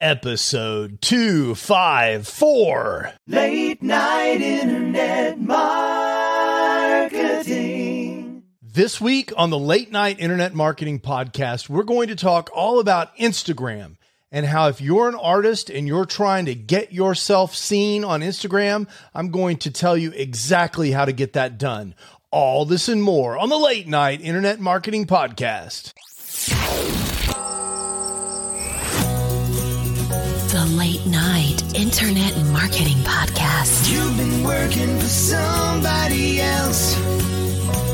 episode 254. Late night internet marketing. This week on the Late Night Internet Marketing Podcast, we're going to talk all about Instagram and how if you're an artist and you're trying to get yourself seen on Instagram, I'm going to tell you exactly how to get that done. All this and more on the Late Night Internet Marketing Podcast. Late Night Internet Marketing Podcast. You've been working for somebody else,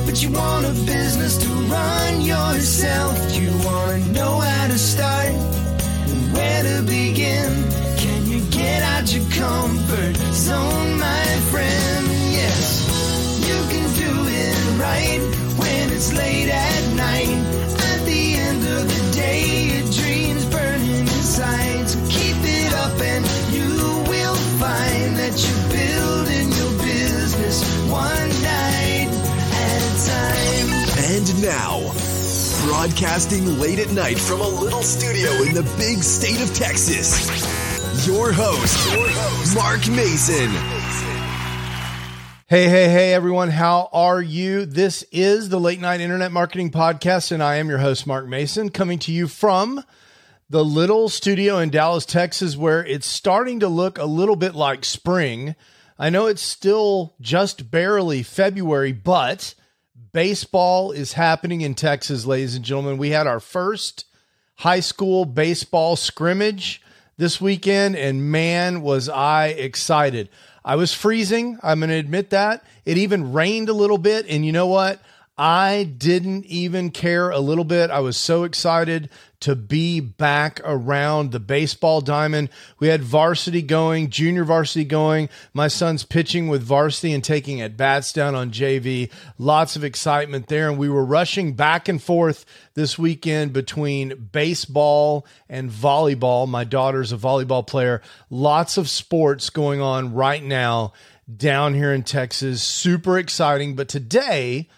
but you want a business to run yourself. You want to know how to start, where to begin. Can you get out your comfort zone, my friend? Yes, you can do it right when it's late at night. That you're building your business one night at a time. And now, broadcasting late at night from a little studio in the big state of Texas, your host, your host Mark Mason. Hey, hey, hey, everyone. How are you? This is the Late Night Internet Marketing Podcast, and I am your host, Mark Mason, coming to you from the little studio in Dallas, Texas, where it's starting to look a little bit like spring. I know it's still just barely February, but baseball is happening in Texas, ladies and gentlemen. We had our first high school baseball scrimmage this weekend, and man, was I excited. I was freezing. I'm going to admit that. It even rained a little bit. And you know what? I didn't even care a little bit. I was so excited to be back around the baseball diamond. We had varsity going, junior varsity going. My son's pitching with varsity and taking at bats down on JV. Lots of excitement there. And we were rushing back and forth this weekend between baseball and volleyball. My daughter's a volleyball player. Lots of sports going on right now down here in Texas. Super exciting. But today,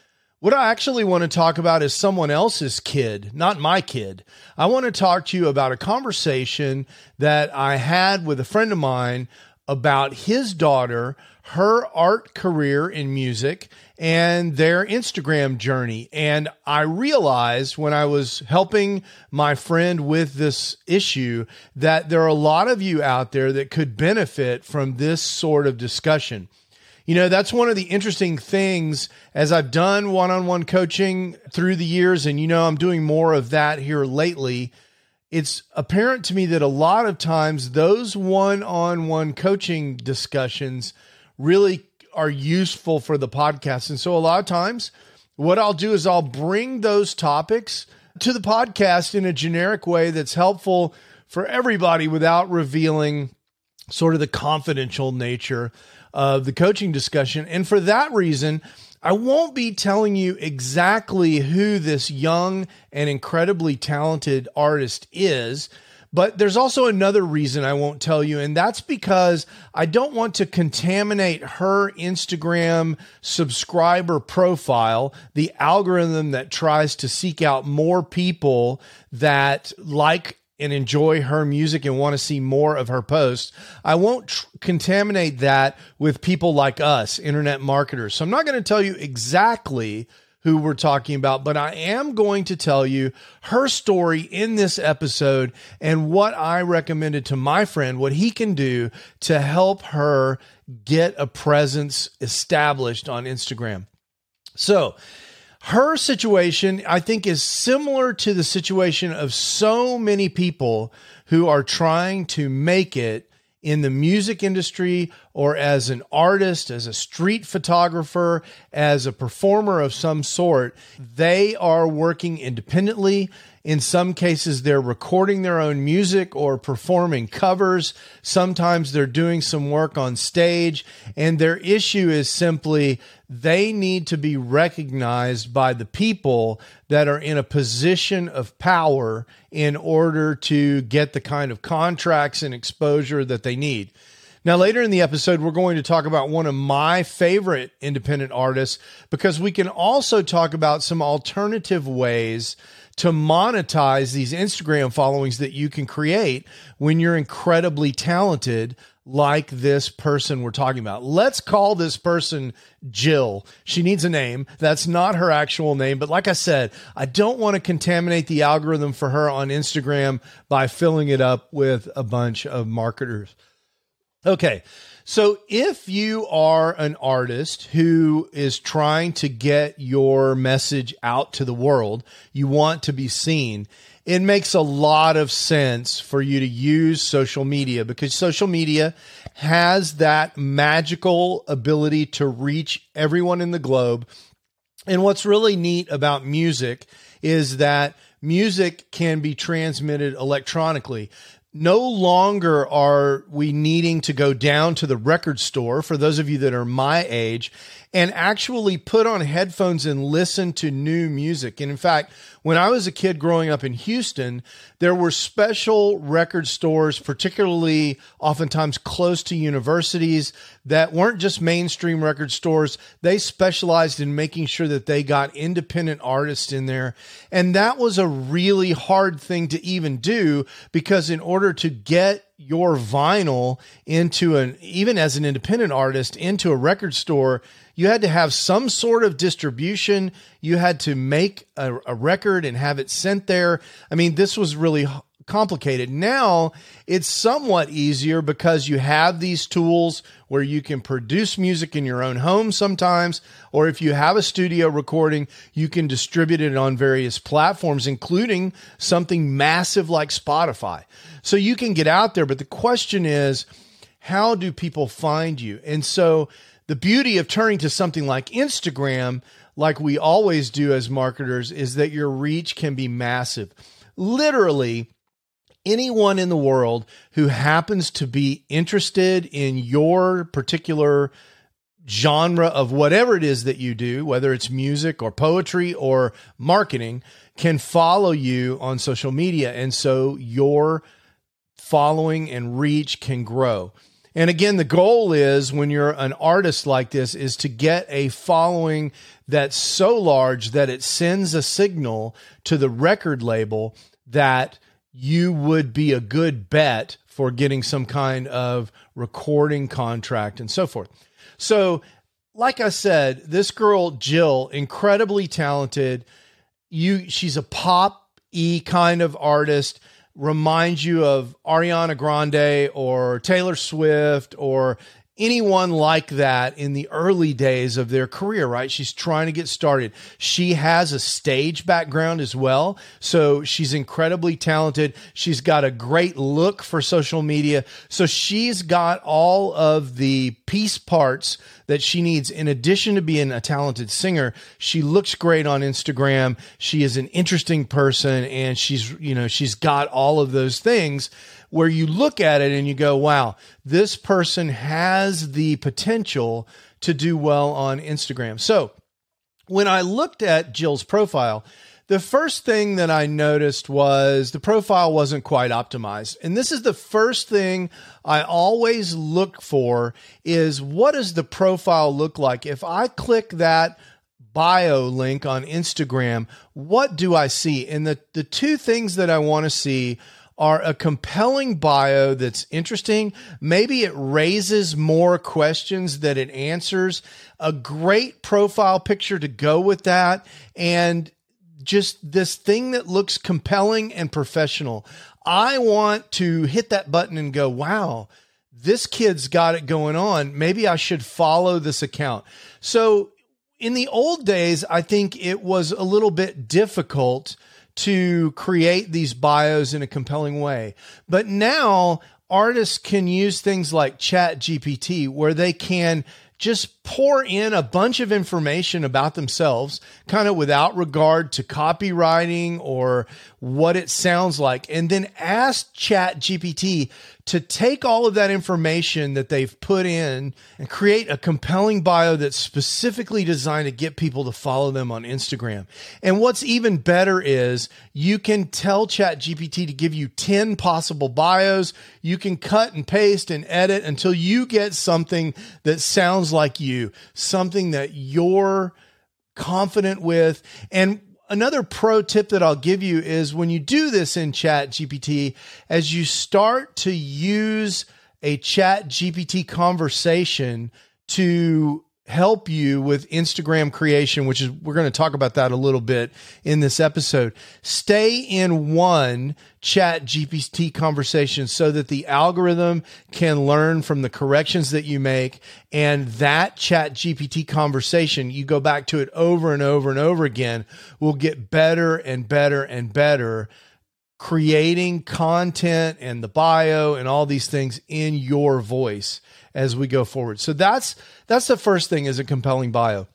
what I actually want to talk about is someone else's kid, not my kid. I want to talk to you about a conversation that I had with a friend of mine about his daughter, her art career in music, and their Instagram journey. And I realized when I was helping my friend with this issue that there are a lot of you out there that could benefit from this sort of discussion. You know, that's one of the interesting things as I've done one on one coaching through the years, and you know, I'm doing more of that here lately. It's apparent to me that a lot of times those one on one coaching discussions really are useful for the podcast. And so a lot of times, what I'll do is I'll bring those topics to the podcast in a generic way that's helpful for everybody without revealing sort of the confidential nature of the coaching discussion. And for that reason, I won't be telling you exactly who this young and incredibly talented artist is. But there's also another reason I won't tell you, and that's because I don't want to contaminate her Instagram subscriber profile, the algorithm that tries to seek out more people that like and enjoy her music and want to see more of her posts. I won't tr- contaminate that with people like us, internet marketers. So I'm not going to tell you exactly who we're talking about, but I am going to tell you her story in this episode and what I recommended to my friend, what he can do to help her get a presence established on Instagram. So, her situation, I think, is similar to the situation of so many people who are trying to make it in the music industry or as an artist, as a street photographer, as a performer of some sort. They are working independently. In some cases, they're recording their own music or performing covers. Sometimes they're doing some work on stage. And their issue is simply they need to be recognized by the people that are in a position of power in order to get the kind of contracts and exposure that they need. Now, later in the episode, we're going to talk about one of my favorite independent artists because we can also talk about some alternative ways to monetize these Instagram followings that you can create when you're incredibly talented like this person we're talking about. Let's call this person Jill. She needs a name. That's not her actual name. But like I said, I don't want to contaminate the algorithm for her on Instagram by filling it up with a bunch of marketers. Okay. So if you are an artist who is trying to get your message out to the world, you want to be seen, it makes a lot of sense for you to use social media because social media has that magical ability to reach everyone in the globe. And what's really neat about music is that music can be transmitted electronically no longer are we needing to go down to the record store for those of you that are my age and actually put on headphones and listen to new music. And in fact, when I was a kid growing up in Houston, there were special record stores, particularly oftentimes close to universities, that weren't just mainstream record stores. They specialized in making sure that they got independent artists in there. And that was a really hard thing to even do because in order to get your vinyl into an even as an independent artist into a record store you had to have some sort of distribution you had to make a, a record and have it sent there. I mean this was really complicated. Now it's somewhat easier because you have these tools where you can produce music in your own home sometimes or if you have a studio recording you can distribute it on various platforms including something massive like spotify. So you can get out there, but the question is, how do people find you? And so the beauty of turning to something like Instagram, like we always do as marketers, is that your reach can be massive. Literally, anyone in the world who happens to be interested in your particular genre of whatever it is that you do, whether it's music or poetry or marketing, can follow you on social media. And so your following and reach can grow. And again, the goal is when you're an artist like this is to get a following that's so large that it sends a signal to the record label that you would be a good bet for getting some kind of recording contract and so forth. So, like I said, this girl Jill, incredibly talented. You she's a pop e kind of artist reminds you of Ariana Grande or Taylor Swift or anyone like that in the early days of their career, right? She's trying to get started. She has a stage background as well. So she's incredibly talented. She's got a great look for social media. So she's got all of the piece parts that she needs. In addition to being a talented singer, she looks great on Instagram. She is an interesting person and she's, you know, she's got all of those things where you look at it and you go, wow, this person has the potential to do well on Instagram. So when I looked at Jill's profile, the first thing that I noticed was the profile wasn't quite optimized. And this is the first thing I always look for is what does the profile look like? If I click that bio link on Instagram, what do I see? And the, the two things that I want to see are a compelling bio that's interesting. Maybe it raises more questions than it answers. A great profile picture to go with that. And just this thing that looks compelling and professional. I want to hit that button and go, wow, this kid's got it going on. Maybe I should follow this account. So in the old days, I think it was a little bit difficult to create these bios in a compelling way. But now artists can use things like Chat GPT where they can just pour in a bunch of information about themselves, kind of without regard to copywriting or what it sounds like, and then ask Chat GPT to take all of that information that they've put in and create a compelling bio that's specifically designed to get people to follow them on Instagram. And what's even better is you can tell Chat GPT to give you 10 possible bios. you can cut and paste and edit until you get something that sounds like you, something that you're confident with. And another pro tip that I'll give you is when you do this in Chat GPT, as you start to use a Chat GPT conversation to help you with Instagram creation, which is we're going to talk about that a little bit in this episode. Stay in one chat GPT conversation so that the algorithm can learn from the corrections that you make and that chat GPT conversation, you go back to it over and over and over again, will get better and better and better creating content and the bio and all these things in your voice as we go forward. So that's that's the first thing is a compelling bio.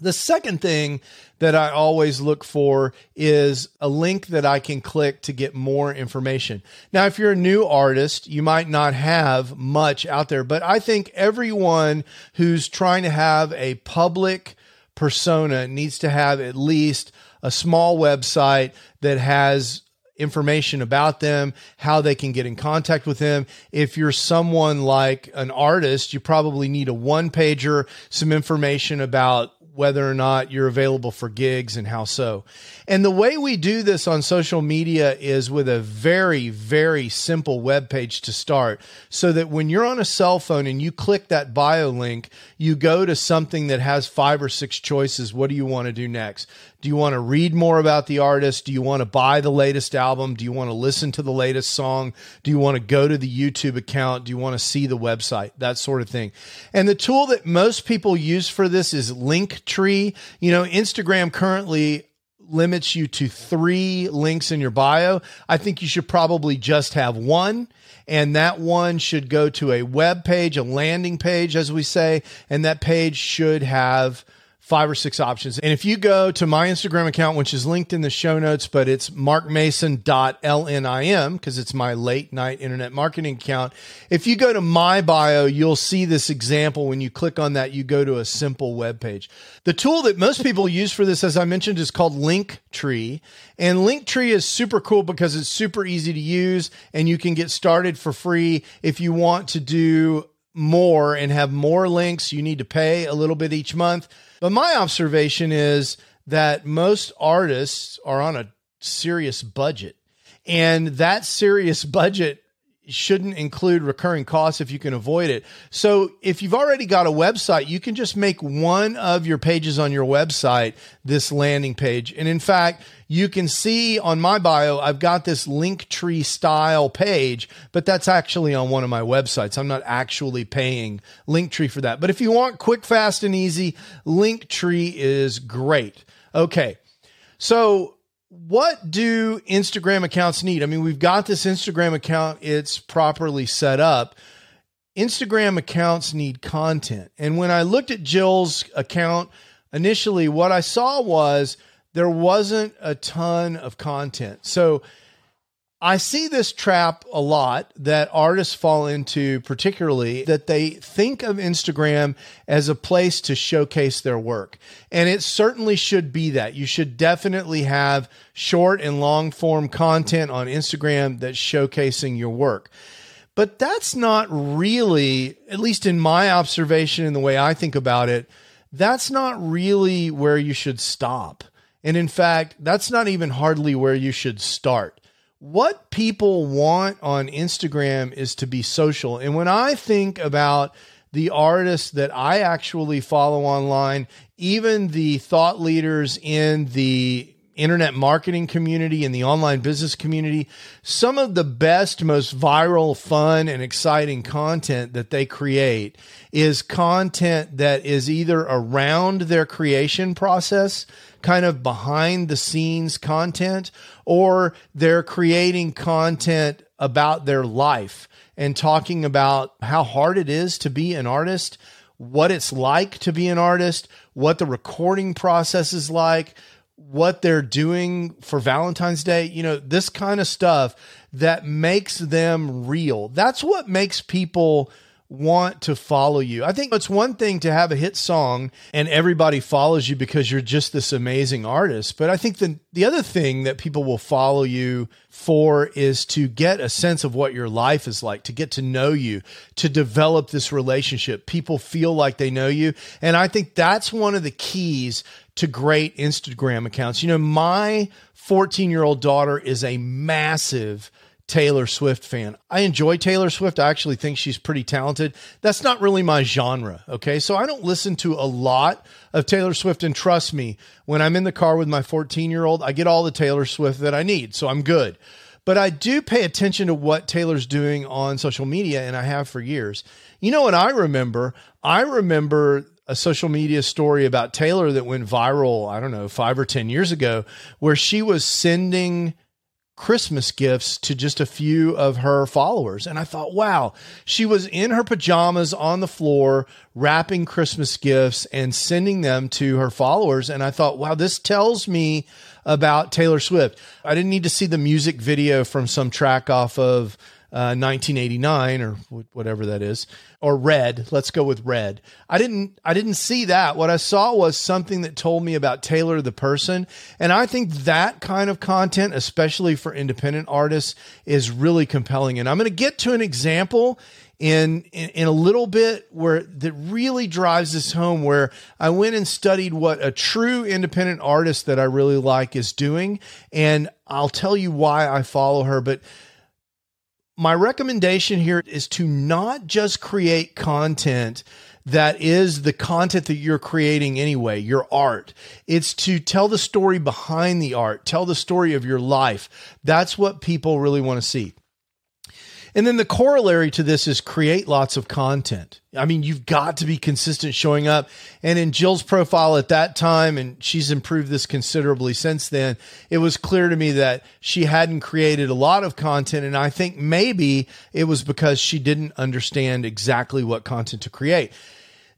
The second thing that I always look for is a link that I can click to get more information. Now, if you're a new artist, you might not have much out there, but I think everyone who's trying to have a public persona needs to have at least a small website that has information about them, how they can get in contact with them. If you're someone like an artist, you probably need a one pager, some information about whether or not you're available for gigs and how so. And the way we do this on social media is with a very, very simple web page to start so that when you're on a cell phone and you click that bio link, you go to something that has five or six choices. What do you want to do next? Do you want to read more about the artist? Do you want to buy the latest album? Do you want to listen to the latest song? Do you want to go to the YouTube account? Do you want to see the website? That sort of thing. And the tool that most people use for this is Linktree. You know, Instagram currently limits you to three links in your bio. I think you should probably just have one. And that one should go to a web page, a landing page, as we say. And that page should have five or six options. And if you go to my Instagram account, which is linked in the show notes, but it's markmason.lnim because it's my late night internet marketing account. If you go to my bio, you'll see this example. When you click on that, you go to a simple web page. The tool that most people use for this, as I mentioned, is called Linktree. And Linktree is super cool because it's super easy to use and you can get started for free if you want to do more and have more links. You need to pay a little bit each month but my observation is that most artists are on a serious budget. And that serious budget shouldn't include recurring costs if you can avoid it. So if you've already got a website, you can just make one of your pages on your website this landing page. And in fact, you can see on my bio, I've got this Linktree style page, but that's actually on one of my websites. I'm not actually paying Linktree for that. But if you want quick, fast, and easy, Linktree is great. Okay. So what do Instagram accounts need? I mean, we've got this Instagram account, it's properly set up. Instagram accounts need content. And when I looked at Jill's account initially, what I saw was there wasn't a ton of content. So I see this trap a lot that artists fall into, particularly that they think of Instagram as a place to showcase their work. And it certainly should be that. You should definitely have short and long form content on Instagram that's showcasing your work. But that's not really, at least in my observation and the way I think about it, that's not really where you should stop. And in fact, that's not even hardly where you should start what people want on Instagram is to be social. And when I think about the artists that I actually follow online, even the thought leaders in the internet marketing community and the online business community, some of the best, most viral, fun, and exciting content that they create is content that is either around their creation process kind of behind the scenes content or they're creating content about their life and talking about how hard it is to be an artist, what it's like to be an artist, what the recording process is like, what they're doing for Valentine's Day, you know, this kind of stuff that makes them real. That's what makes people want to follow you. I think it's one thing to have a hit song and everybody follows you because you're just this amazing artist. But I think the, the other thing that people will follow you for is to get a sense of what your life is like, to get to know you, to develop this relationship. People feel like they know you. And I think that's one of the keys to great Instagram accounts. You know, my 14 year old daughter is a massive Taylor Swift fan. I enjoy Taylor Swift. I actually think she's pretty talented. That's not really my genre. Okay. So I don't listen to a lot of Taylor Swift. And trust me, when I'm in the car with my 14 year old, I get all the Taylor Swift that I need. So I'm good. But I do pay attention to what Taylor's doing on social media, and I have for years. You know what I remember? I remember a social media story about Taylor that went viral, I don't know, five or 10 years ago, where she was sending Christmas gifts to just a few of her followers. And I thought, wow, she was in her pajamas on the floor wrapping Christmas gifts and sending them to her followers. And I thought, wow, this tells me about Taylor Swift. I didn't need to see the music video from some track off of 1989 uh, or whatever that is or red. Let's go with red. I didn't i didn't see that. What i saw was something that told me about taylor the person and i think that kind of content especially for independent artists is really compelling. And i'm going to get to an example in, in, in a little bit where that really drives this home where I went and studied what a true independent artist that I really like is doing and I'll tell you why I follow her but my recommendation here is to not just create content that is the content that you're creating anyway, your art. It's to tell the story behind the art, tell the story of your life. That's what people really want to see. And then the corollary to this is create lots of content. I mean, you've got to be consistent showing up. And in Jill's profile at that time, and she's improved this considerably since then, it was clear to me that she hadn't created a lot of content. And I think maybe it was because she didn't understand exactly what content to create.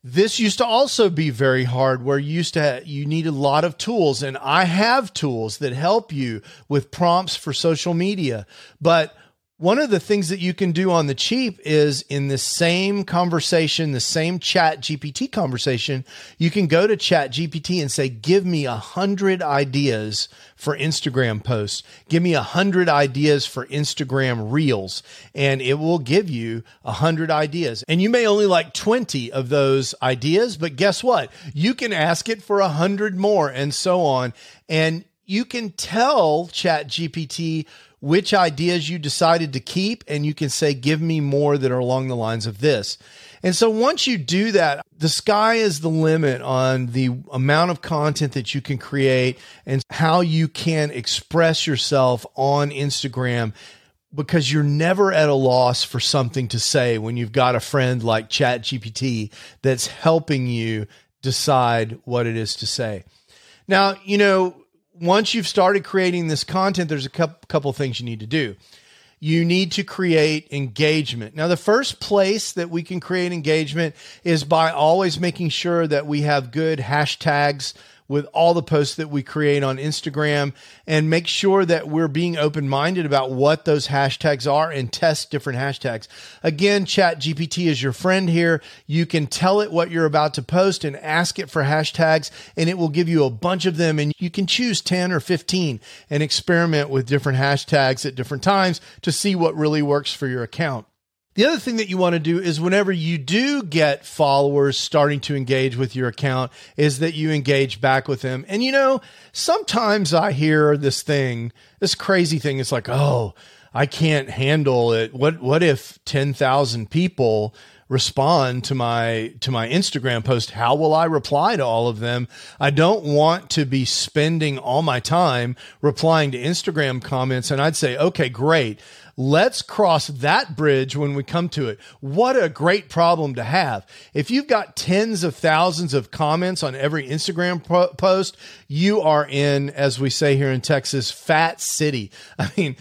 This used to also be very hard where you used to have, you need a lot of tools and I have tools that help you with prompts for social media, but one of the things that you can do on the cheap is in the same conversation, the same chat GPT conversation, you can go to chat GPT and say, give me a hundred ideas for Instagram posts. Give me a hundred ideas for Instagram reels and it will give you a hundred ideas. And you may only like 20 of those ideas, but guess what? You can ask it for a hundred more and so on. And you can tell chat GPT which ideas you decided to keep, and you can say, give me more that are along the lines of this. And so once you do that, the sky is the limit on the amount of content that you can create and how you can express yourself on Instagram because you're never at a loss for something to say when you've got a friend like ChatGPT that's helping you decide what it is to say. Now, you know, once you've started creating this content, there's a couple, things you need to do. You need to create engagement. Now, the first place that we can create engagement is by always making sure that we have good hashtags with all the posts that we create on Instagram and make sure that we're being open minded about what those hashtags are and test different hashtags. Again, Chat GPT is your friend here. You can tell it what you're about to post and ask it for hashtags, and it will give you a bunch of them. And you can choose 10 or 15 and experiment with different hashtags at different times to see what really works for your account. The other thing that you want to do is whenever you do get followers starting to engage with your account, is that you engage back with them. And you know, sometimes I hear this thing, this crazy thing. It's like, oh, I can't handle it. What what if ten thousand people respond to my to my Instagram post, how will I reply to all of them? I don't want to be spending all my time replying to Instagram comments and I'd say, "Okay, great. Let's cross that bridge when we come to it. What a great problem to have. If you've got tens of thousands of comments on every Instagram po- post, you are in, as we say here in Texas, fat city. I mean,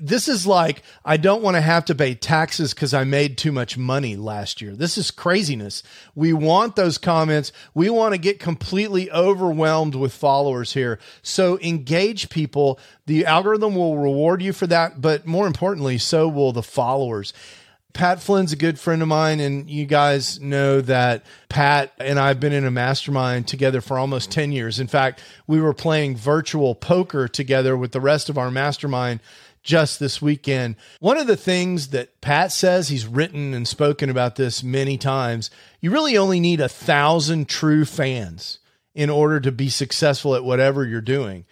this is like, I don't want to have to pay taxes because I made too much money last year. This is craziness. We want those comments. We want to get completely overwhelmed with followers here. So engage people. The algorithm will reward you for that, but more importantly, so will the followers. Pat Flynn's a good friend of mine, and you guys know that Pat and I have been in a mastermind together for almost 10 years. In fact, we were playing virtual poker together with the rest of our mastermind just this weekend. One of the things that Pat says, he's written and spoken about this many times, you really only need a thousand true fans in order to be successful at whatever you're doing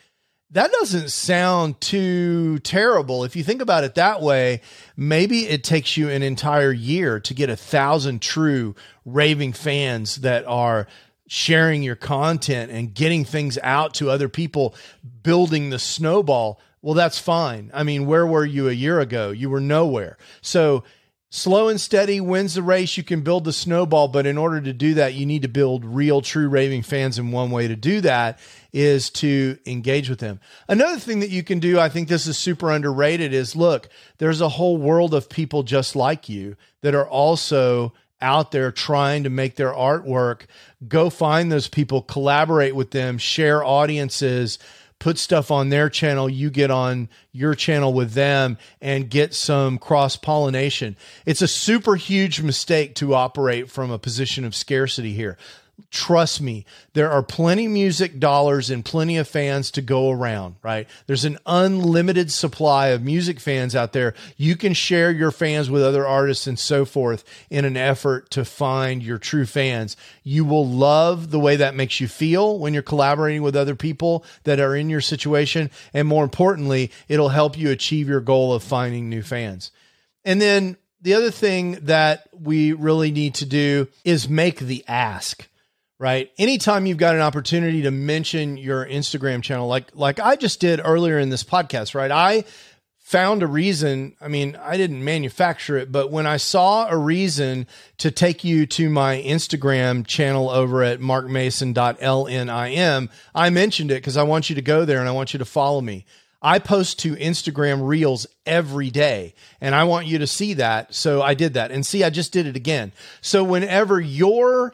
that doesn't sound too terrible. If you think about it that way, maybe it takes you an entire year to get a thousand true raving fans that are sharing your content and getting things out to other people, building the snowball. Well, that's fine. I mean, where were you a year ago? You were nowhere. So, slow and steady wins the race. You can build the snowball, but in order to do that, you need to build real, true raving fans. And one way to do that is to engage with them. Another thing that you can do, I think this is super underrated, is look, there's a whole world of people just like you that are also out there trying to make their artwork. Go find those people, collaborate with them, share audiences put stuff on their channel, you get on your channel with them and get some cross pollination. It's a super huge mistake to operate from a position of scarcity here trust me, there are plenty music dollars and plenty of fans to go around, right? There's an unlimited supply of music fans out there. You can share your fans with other artists and so forth in an effort to find your true fans. You will love the way that makes you feel when you're collaborating with other people that are in your situation. And more importantly, it'll help you achieve your goal of finding new fans. And then the other thing that we really need to do is make the ask right? Anytime you've got an opportunity to mention your Instagram channel, like like I just did earlier in this podcast, right? I found a reason. I mean, I didn't manufacture it, but when I saw a reason to take you to my Instagram channel over at markmason.lnim, I mentioned it because I want you to go there and I want you to follow me. I post to Instagram reels every day and I want you to see that. So I did that. And see, I just did it again. So whenever you're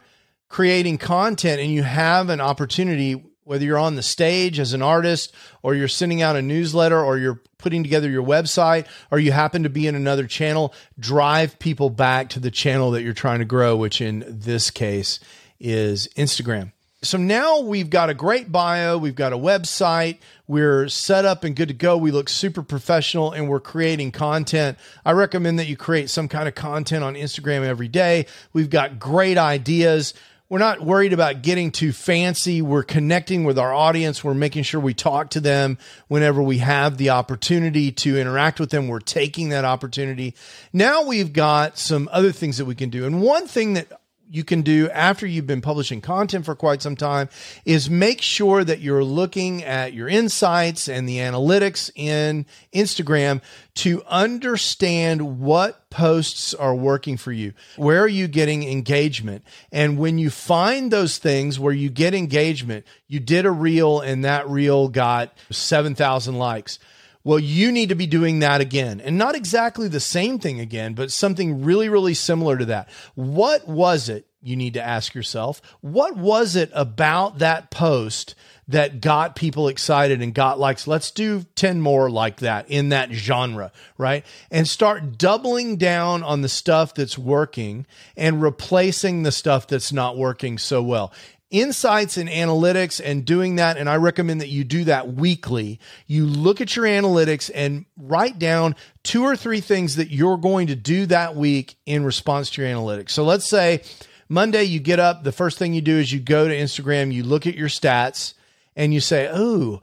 creating content and you have an opportunity, whether you're on the stage as an artist or you're sending out a newsletter or you're putting together your website or you happen to be in another channel, drive people back to the channel that you're trying to grow, which in this case is Instagram. So now we've got a great bio, we've got a website, we're set up and good to go. We look super professional and we're creating content. I recommend that you create some kind of content on Instagram every day. We've got great ideas we're not worried about getting too fancy. We're connecting with our audience. We're making sure we talk to them whenever we have the opportunity to interact with them. We're taking that opportunity. Now we've got some other things that we can do. And one thing that you can do after you've been publishing content for quite some time is make sure that you're looking at your insights and the analytics in Instagram to understand what posts are working for you. Where are you getting engagement? And when you find those things where you get engagement, you did a reel and that reel got 7,000 likes well, you need to be doing that again. And not exactly the same thing again, but something really, really similar to that. What was it? You need to ask yourself, what was it about that post that got people excited and got likes? Let's do 10 more like that in that genre, right? And start doubling down on the stuff that's working and replacing the stuff that's not working so well insights and analytics and doing that. And I recommend that you do that weekly. You look at your analytics and write down two or three things that you're going to do that week in response to your analytics. So let's say Monday you get up, the first thing you do is you go to Instagram, you look at your stats and you say, Oh,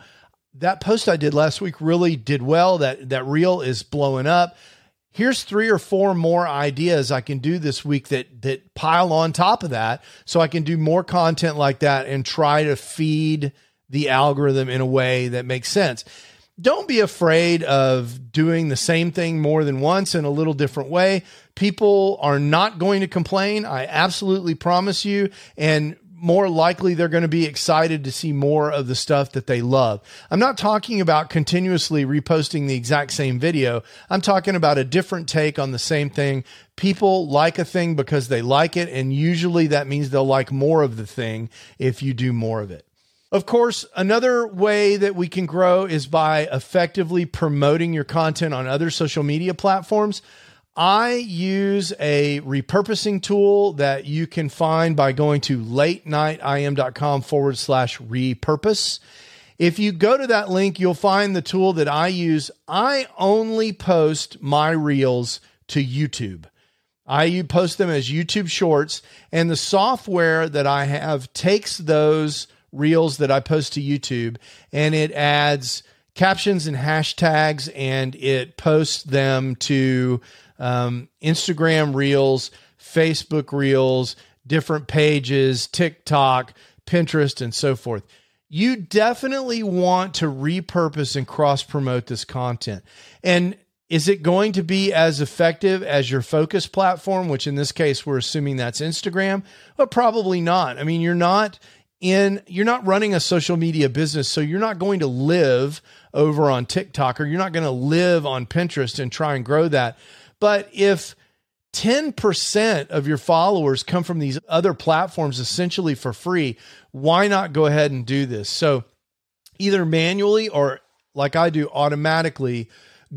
that post I did last week really did well. That that reel is blowing up here's three or four more ideas I can do this week that that pile on top of that so I can do more content like that and try to feed the algorithm in a way that makes sense. Don't be afraid of doing the same thing more than once in a little different way. People are not going to complain. I absolutely promise you. And more likely they're going to be excited to see more of the stuff that they love. I'm not talking about continuously reposting the exact same video. I'm talking about a different take on the same thing. People like a thing because they like it, and usually that means they'll like more of the thing if you do more of it. Of course, another way that we can grow is by effectively promoting your content on other social media platforms. I use a repurposing tool that you can find by going to latenightim.com forward slash repurpose. If you go to that link, you'll find the tool that I use. I only post my reels to YouTube. I post them as YouTube shorts, and the software that I have takes those reels that I post to YouTube and it adds captions and hashtags and it posts them to um, Instagram reels, Facebook reels, different pages, TikTok, Pinterest, and so forth. You definitely want to repurpose and cross promote this content. And is it going to be as effective as your focus platform, which in this case, we're assuming that's Instagram? But probably not. I mean, you're not in, you're not running a social media business. So you're not going to live over on TikTok or you're not going to live on Pinterest and try and grow that. But if 10% of your followers come from these other platforms essentially for free, why not go ahead and do this? So either manually or like I do automatically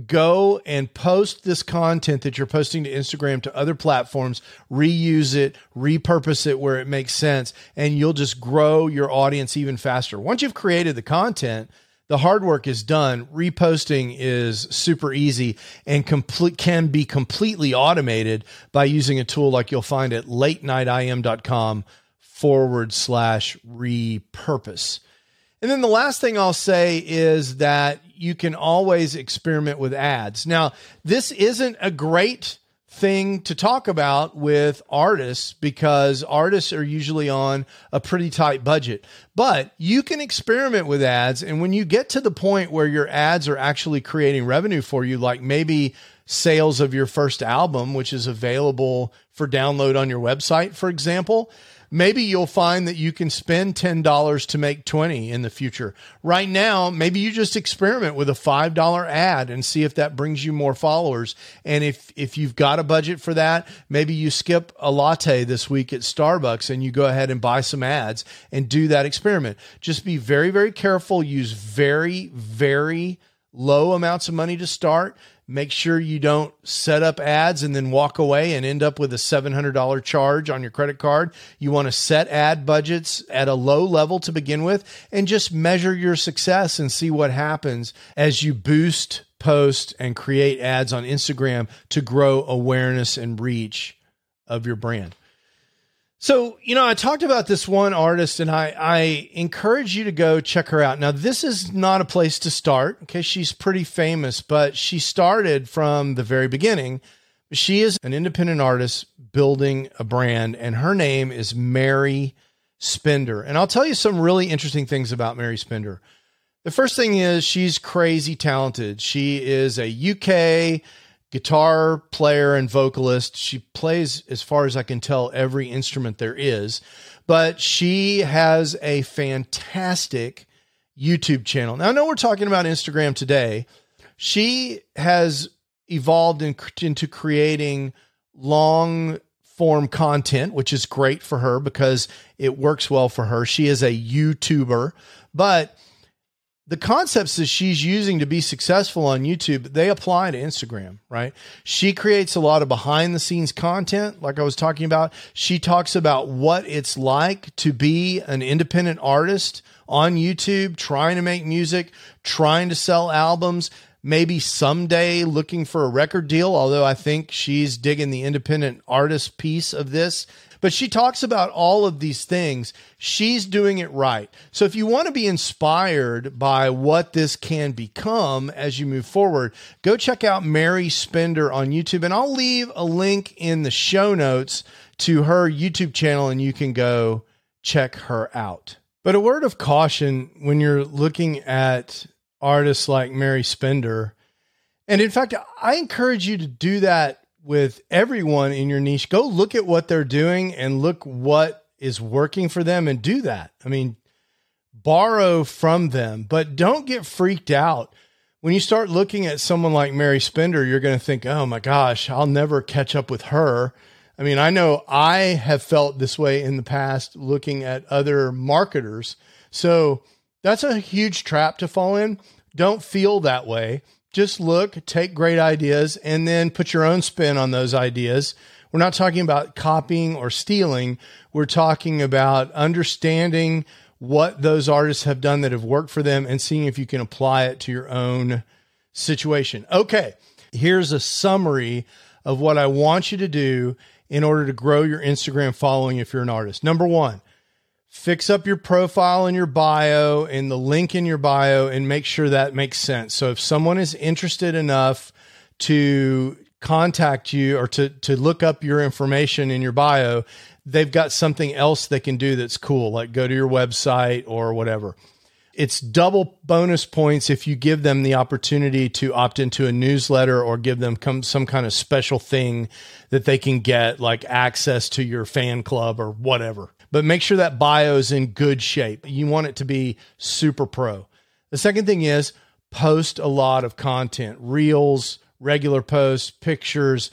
go and post this content that you're posting to Instagram to other platforms, reuse it, repurpose it where it makes sense, and you'll just grow your audience even faster. Once you've created the content, the hard work is done. Reposting is super easy and complete can be completely automated by using a tool like you'll find at latenightim.com forward slash repurpose. And then the last thing I'll say is that you can always experiment with ads. Now, this isn't a great thing to talk about with artists because artists are usually on a pretty tight budget. But you can experiment with ads. And when you get to the point where your ads are actually creating revenue for you, like maybe sales of your first album, which is available for download on your website, for example, maybe you'll find that you can spend $10 to make 20 in the future. Right now, maybe you just experiment with a $5 ad and see if that brings you more followers. And if if you've got a budget for that, maybe you skip a latte this week at Starbucks and you go ahead and buy some ads and do that experiment. Just be very very careful, use very very low amounts of money to start Make sure you don't set up ads and then walk away and end up with a $700 charge on your credit card. You want to set ad budgets at a low level to begin with and just measure your success and see what happens as you boost, post, and create ads on Instagram to grow awareness and reach of your brand. So, you know, I talked about this one artist and I, I encourage you to go check her out. Now, this is not a place to start okay? she's pretty famous, but she started from the very beginning. She is an independent artist building a brand, and her name is Mary Spender. And I'll tell you some really interesting things about Mary Spender. The first thing is she's crazy talented. She is a UK guitar player and vocalist. She plays, as far as I can tell, every instrument there is, but she has a fantastic YouTube channel. Now, I know we're talking about Instagram today. She has evolved in, into creating long form content, which is great for her because it works well for her. She is a YouTuber, but the concepts that she's using to be successful on YouTube, they apply to Instagram, right? She creates a lot of behind the scenes content, like I was talking about. She talks about what it's like to be an independent artist on YouTube, trying to make music, trying to sell albums, maybe someday looking for a record deal, although I think she's digging the independent artist piece of this but she talks about all of these things. She's doing it right. So if you want to be inspired by what this can become as you move forward, go check out Mary Spender on YouTube. And I'll leave a link in the show notes to her YouTube channel and you can go check her out. But a word of caution when you're looking at artists like Mary Spender. And in fact, I encourage you to do that with everyone in your niche, go look at what they're doing and look what is working for them and do that. I mean, borrow from them, but don't get freaked out. When you start looking at someone like Mary Spender, you're going to think, oh my gosh, I'll never catch up with her. I mean, I know I have felt this way in the past looking at other marketers. So that's a huge trap to fall in. Don't feel that way just look, take great ideas, and then put your own spin on those ideas. We're not talking about copying or stealing. We're talking about understanding what those artists have done that have worked for them and seeing if you can apply it to your own situation. Okay, here's a summary of what I want you to do in order to grow your Instagram following if you're an artist. Number one, fix up your profile and your bio and the link in your bio and make sure that makes sense. So if someone is interested enough to contact you or to to look up your information in your bio, they've got something else they can do that's cool, like go to your website or whatever. It's double bonus points if you give them the opportunity to opt into a newsletter or give them come, some kind of special thing that they can get, like access to your fan club or whatever. But make sure that bio is in good shape. You want it to be super pro. The second thing is post a lot of content, reels, regular posts, pictures,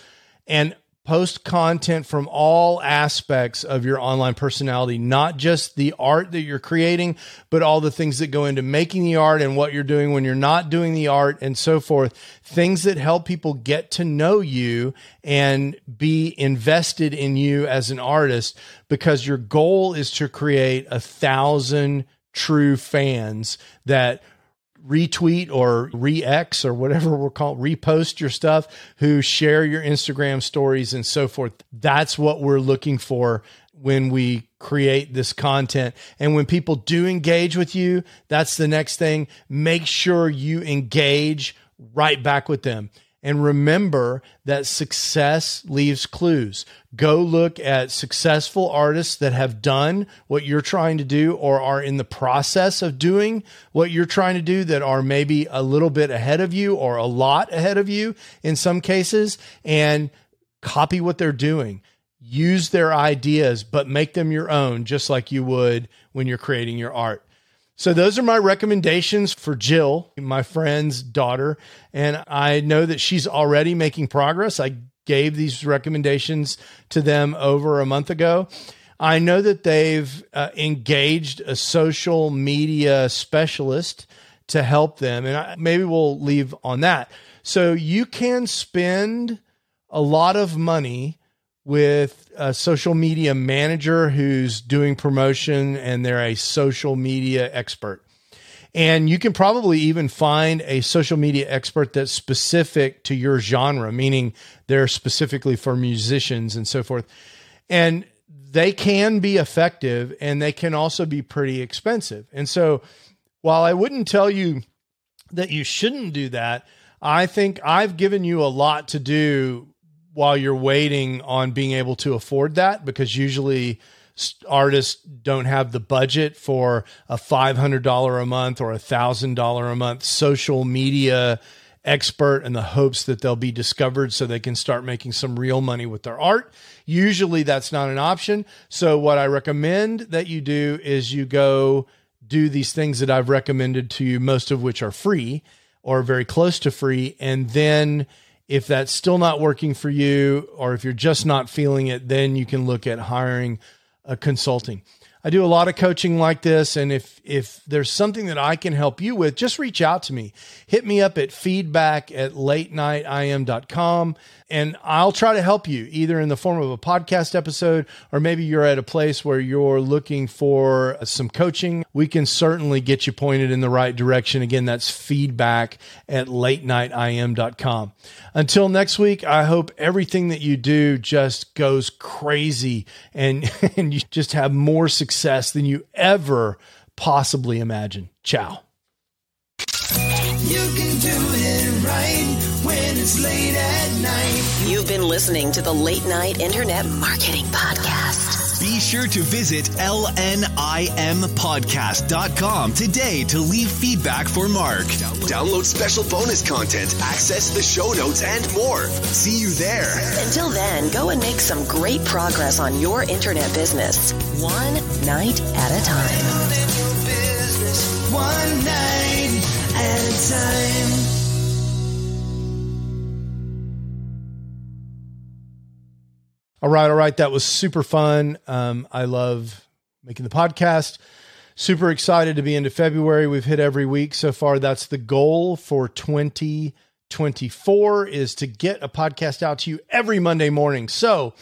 and post content from all aspects of your online personality, not just the art that you're creating, but all the things that go into making the art and what you're doing when you're not doing the art and so forth. Things that help people get to know you and be invested in you as an artist because your goal is to create a thousand true fans that retweet or re-X or whatever we're called, repost your stuff, who share your Instagram stories and so forth. That's what we're looking for when we create this content. And when people do engage with you, that's the next thing. Make sure you engage right back with them. And remember that success leaves clues. Go look at successful artists that have done what you're trying to do or are in the process of doing what you're trying to do that are maybe a little bit ahead of you or a lot ahead of you in some cases and copy what they're doing. Use their ideas, but make them your own, just like you would when you're creating your art. So those are my recommendations for Jill, my friend's daughter, and I know that she's already making progress. I gave these recommendations to them over a month ago. I know that they've uh, engaged a social media specialist to help them, and I, maybe we'll leave on that. So you can spend a lot of money with a social media manager who's doing promotion and they're a social media expert. And you can probably even find a social media expert that's specific to your genre, meaning they're specifically for musicians and so forth. And they can be effective and they can also be pretty expensive. And so while I wouldn't tell you that you shouldn't do that, I think I've given you a lot to do while you're waiting on being able to afford that because usually artists don't have the budget for a $500 a month or a $1000 a month social media expert in the hopes that they'll be discovered so they can start making some real money with their art. Usually that's not an option. So what I recommend that you do is you go do these things that I've recommended to you, most of which are free or very close to free. And then if that's still not working for you, or if you're just not feeling it, then you can look at hiring a consulting. I do a lot of coaching like this. And if, if there's something that I can help you with, just reach out to me. Hit me up at feedback at late nightim.com and I'll try to help you either in the form of a podcast episode or maybe you're at a place where you're looking for some coaching. We can certainly get you pointed in the right direction. Again, that's feedback at late nightim.com. Until next week, I hope everything that you do just goes crazy and, and you just have more success than you ever possibly imagine. Ciao. You can do it right when it's late at night. You've been listening to the Late Night Internet Marketing Podcast. Be sure to visit lnimpodcast.com today to leave feedback for Mark. Download special bonus content, access the show notes, and more. See you there. Until then, go and make some great progress on your internet business, one night at a time. Business one night at a time. All right, all right. That was super fun. Um, I love making the podcast. Super excited to be into February. We've hit every week so far. That's the goal for 2024 is to get a podcast out to you every Monday morning. So,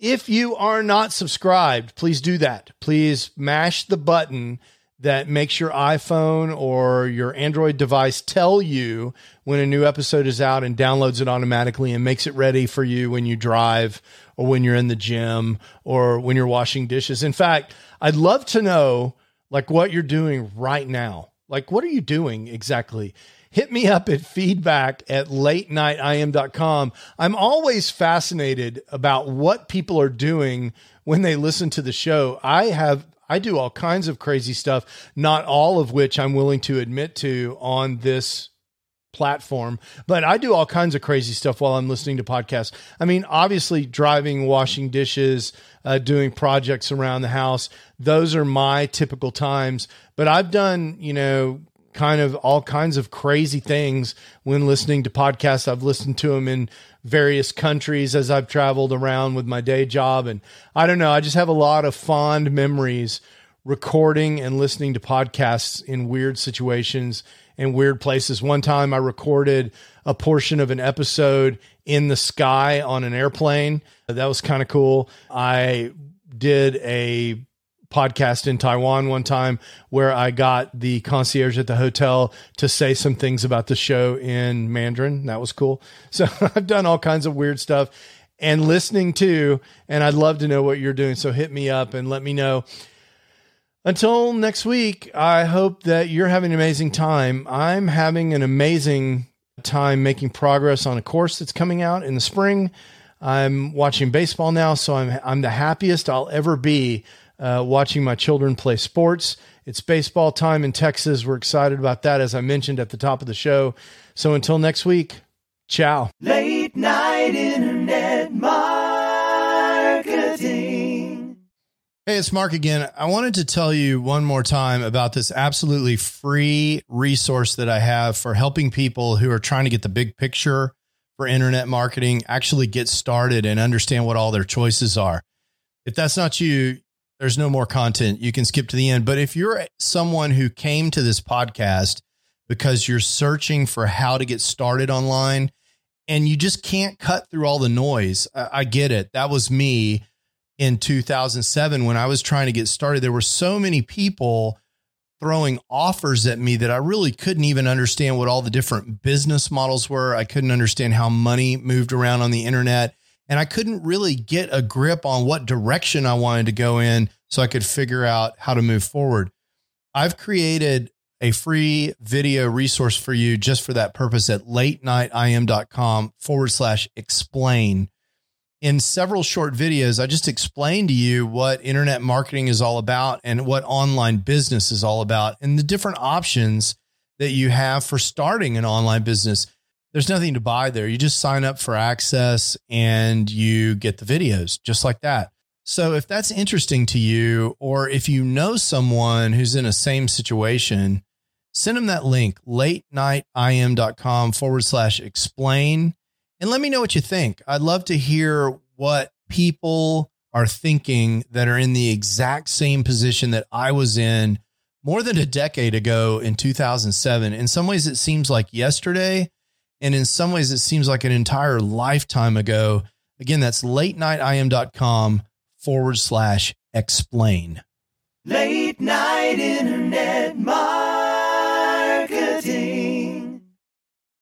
if you are not subscribed, please do that. Please mash the button that makes your iPhone or your Android device tell you when a new episode is out and downloads it automatically and makes it ready for you when you drive or when you're in the gym or when you're washing dishes. In fact, I'd love to know like what you're doing right now. Like, what are you doing exactly? Hit me up at feedback at late nightim.com. I'm always fascinated about what people are doing when they listen to the show. I have I do all kinds of crazy stuff, not all of which I'm willing to admit to on this platform, but I do all kinds of crazy stuff while I'm listening to podcasts. I mean, obviously, driving, washing dishes, uh, doing projects around the house, those are my typical times. But I've done, you know, kind of all kinds of crazy things when listening to podcasts. I've listened to them in various countries as I've traveled around with my day job. And I don't know, I just have a lot of fond memories recording and listening to podcasts in weird situations and weird places. One time I recorded a portion of an episode in the sky on an airplane. That was kind of cool. I did a podcast in Taiwan one time where I got the concierge at the hotel to say some things about the show in Mandarin. That was cool. So I've done all kinds of weird stuff and listening to, and I'd love to know what you're doing. So hit me up and let me know. Until next week, I hope that you're having an amazing time. I'm having an amazing time making progress on a course that's coming out in the spring. I'm watching baseball now, so I'm I'm the happiest I'll ever be uh, watching my children play sports. It's baseball time in Texas. We're excited about that, as I mentioned at the top of the show. So until next week, ciao. Late night internet marketing. Hey, it's Mark again. I wanted to tell you one more time about this absolutely free resource that I have for helping people who are trying to get the big picture for internet marketing actually get started and understand what all their choices are. If that's not you, there's no more content. You can skip to the end. But if you're someone who came to this podcast because you're searching for how to get started online and you just can't cut through all the noise, I, I get it. That was me in 2007 when I was trying to get started. There were so many people throwing offers at me that I really couldn't even understand what all the different business models were. I couldn't understand how money moved around on the internet and I couldn't really get a grip on what direction I wanted to go in so I could figure out how to move forward. I've created a free video resource for you just for that purpose at late nightim.com forward slash explain. In several short videos, I just explained to you what internet marketing is all about and what online business is all about and the different options that you have for starting an online business there's nothing to buy there. You just sign up for access and you get the videos just like that. So if that's interesting to you, or if you know someone who's in a same situation, send them that link, late nightim.com forward slash explain, and let me know what you think. I'd love to hear what people are thinking that are in the exact same position that I was in more than a decade ago in 2007. In some ways, it seems like yesterday and in some ways, it seems like an entire lifetime ago. Again, that's late nightim.com forward slash explain. Late night internet.